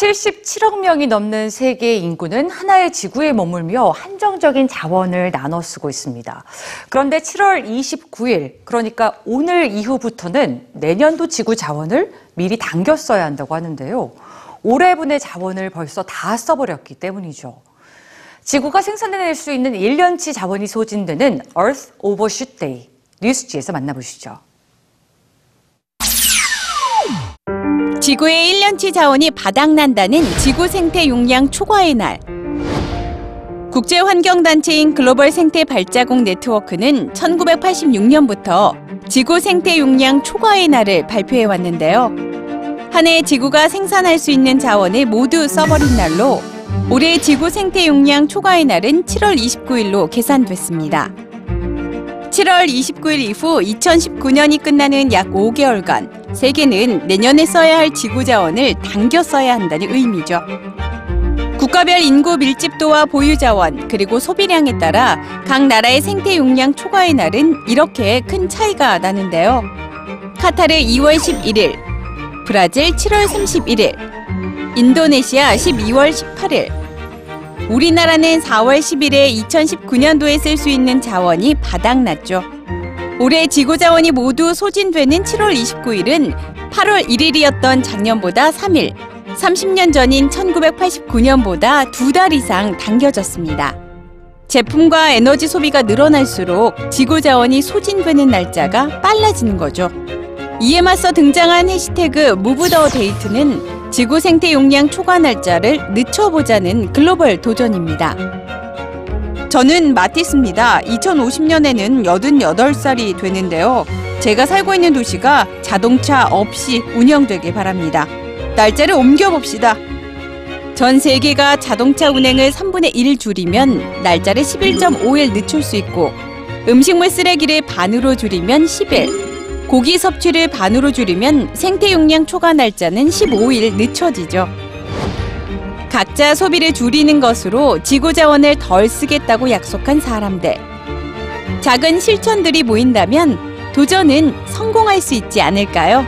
77억 명이 넘는 세계 인구는 하나의 지구에 머물며 한정적인 자원을 나눠 쓰고 있습니다. 그런데 7월 29일, 그러니까 오늘 이후부터는 내년도 지구 자원을 미리 당겨 써야 한다고 하는데요. 올해분의 자원을 벌써 다 써버렸기 때문이죠. 지구가 생산해낼 수 있는 1년치 자원이 소진되는 Earth Overshoot Day. 뉴스지에서 만나보시죠. 지구의 1년치 자원이 바닥난다는 지구 생태 용량 초과의 날. 국제 환경 단체인 글로벌 생태 발자국 네트워크는 1986년부터 지구 생태 용량 초과의 날을 발표해 왔는데요. 한 해 지구가 생산할 수 있는 자원을 모두 써버린 날로 올해 지구 생태 용량 초과의 날은 7월 29일로 계산됐습니다. 7월 29일 이후 2019년이 끝나는 약 5개월간 세계는 내년에 써야 할 지구 자원을 당겨 써야 한다는 의미죠. 국가별 인구 밀집도와 보유 자원 그리고 소비량에 따라 각 나라의 생태 용량 초과의 날은 이렇게 큰 차이가 나는데요. 카타르 2월 11일, 브라질 7월 31일, 인도네시아 12월 18일, 우리나라는 4월 10일에 2019년도에 쓸 수 있는 자원이 바닥났죠. 올해 지구 자원이 모두 소진되는 7월 29일은 8월 1일이었던 작년보다 3일, 30년 전인 1989년보다 두 달 이상 당겨졌습니다. 제품과 에너지 소비가 늘어날수록 지구 자원이 소진되는 날짜가 빨라지는 거죠. 이에 맞서 등장한 해시태그 무브더 데이트는 지구 생태 용량 초과 날짜를 늦춰보자는 글로벌 도전입니다. 저는 마티스입니다. 2050년에는 88살이 되는데요. 제가 살고 있는 도시가 자동차 없이 운영되길 바랍니다. 날짜를 옮겨봅시다. 전 세계가 자동차 운행을 3분의 1 줄이면 날짜를 11.5일 늦출 수 있고 음식물 쓰레기를 반으로 줄이면 10일, 고기 섭취를 반으로 줄이면 생태 용량 초과 날짜는 15일 늦춰지죠. 각자 소비를 줄이는 것으로 지구 자원을 덜 쓰겠다고 약속한 사람들. 작은 실천들이 모인다면 도전은 성공할 수 있지 않을까요?